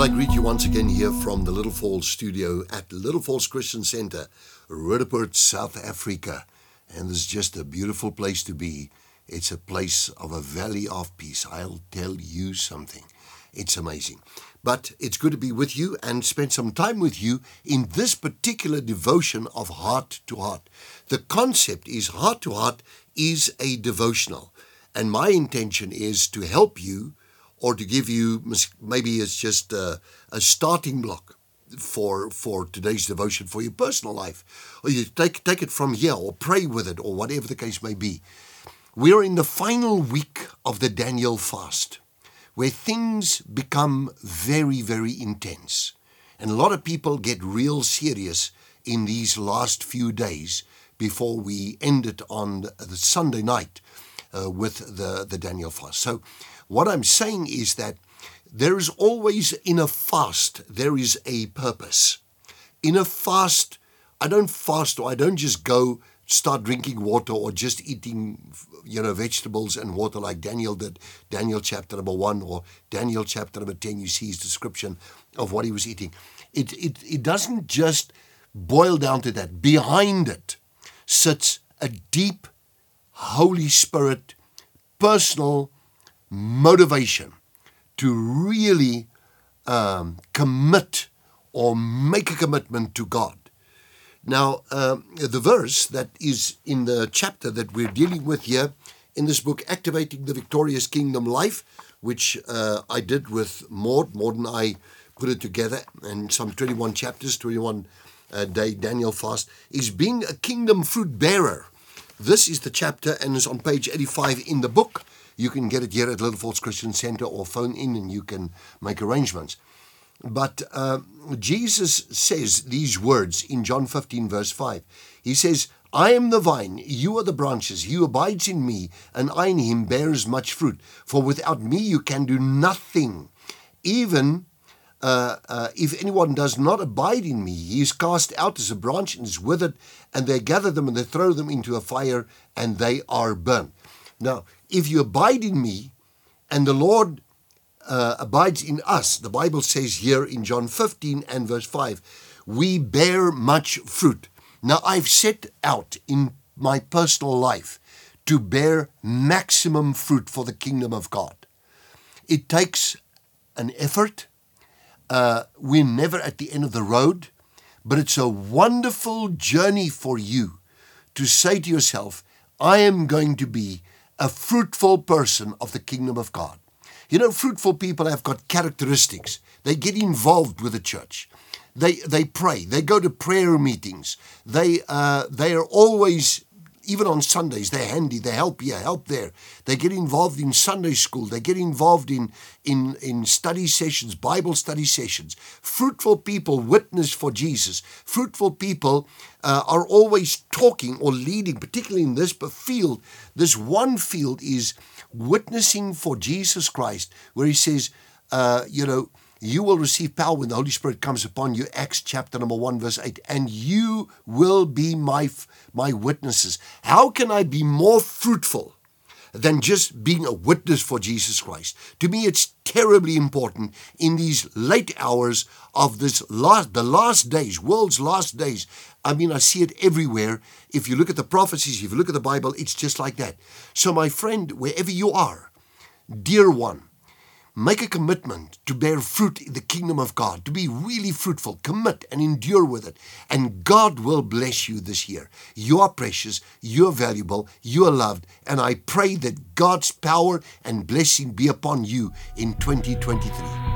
Well, I greet you once again here from the Little Falls studio at Little Falls Christian Center, Roodepoort, South Africa. And it's just a beautiful place to be. It's a place of a valley of peace. I'll tell you something. It's amazing. But it's good to be with you and spend some time with you in this particular devotion of heart to heart. The concept is heart to heart is a devotional. And my intention is to help you or to give you maybe it's just a, a starting block for for today's devotion for your personal life. Or you take take it from here or pray with it or whatever the case may be. We're in the final week of the Daniel fast where things become very very intense. And a lot of people get real serious in these last few days before we end it on the Sunday night uh, with the the Daniel fast. So what I'm saying is that there is always in a fast, there is a purpose. In a fast, I don't fast or I don't just go start drinking water or just eating you know vegetables and water like Daniel did. Daniel chapter number 1 or Daniel chapter number 10 you see his description of what he was eating. It it it doesn't just boil down to that. Behind it sits a deep holy spirit personal motivation to really um, commit or make a commitment to God. Now, um, the verse that is in the chapter that we're dealing with here in this book, Activating the Victorious Kingdom Life, which uh, I did with Maud. Maud and I put it together, and some 21 chapters, 21 uh, day Daniel fast, is being a kingdom fruit bearer. This is the chapter and is on page 85 in the book. You can get it here at Little Falls Christian Center or phone in and you can make arrangements. But uh, Jesus says these words in John 15, verse 5. He says, I am the vine, you are the branches. He who abides in me, and I in him bears much fruit. For without me you can do nothing. Even uh, uh, if anyone does not abide in me, he is cast out as a branch and is withered, and they gather them and they throw them into a fire, and they are burned. Now, if you abide in me and the Lord uh, abides in us, the Bible says here in John 15 and verse 5, we bear much fruit. Now, I've set out in my personal life to bear maximum fruit for the kingdom of God. It takes an effort. Uh, we're never at the end of the road, but it's a wonderful journey for you to say to yourself, I am going to be a fruitful person of the kingdom of God. You know, fruitful people have got characteristics. They get involved with the church. They they pray. They go to prayer meetings. They uh, they are always even on Sundays, they're handy, they help here, help there. They get involved in Sunday school, they get involved in, in, in study sessions, Bible study sessions. Fruitful people witness for Jesus. Fruitful people uh, are always talking or leading, particularly in this field. This one field is witnessing for Jesus Christ, where he says, uh, you know, you will receive power when the Holy Spirit comes upon you. Acts chapter number 1, verse 8. And you will be my, my witnesses. How can I be more fruitful than just being a witness for Jesus Christ? To me, it's terribly important in these late hours of this last, the last days, world's last days. I mean, I see it everywhere. If you look at the prophecies, if you look at the Bible, it's just like that. So, my friend, wherever you are, dear one, Make a commitment to bear fruit in the kingdom of God, to be really fruitful. Commit and endure with it. And God will bless you this year. You are precious, you are valuable, you are loved. And I pray that God's power and blessing be upon you in 2023.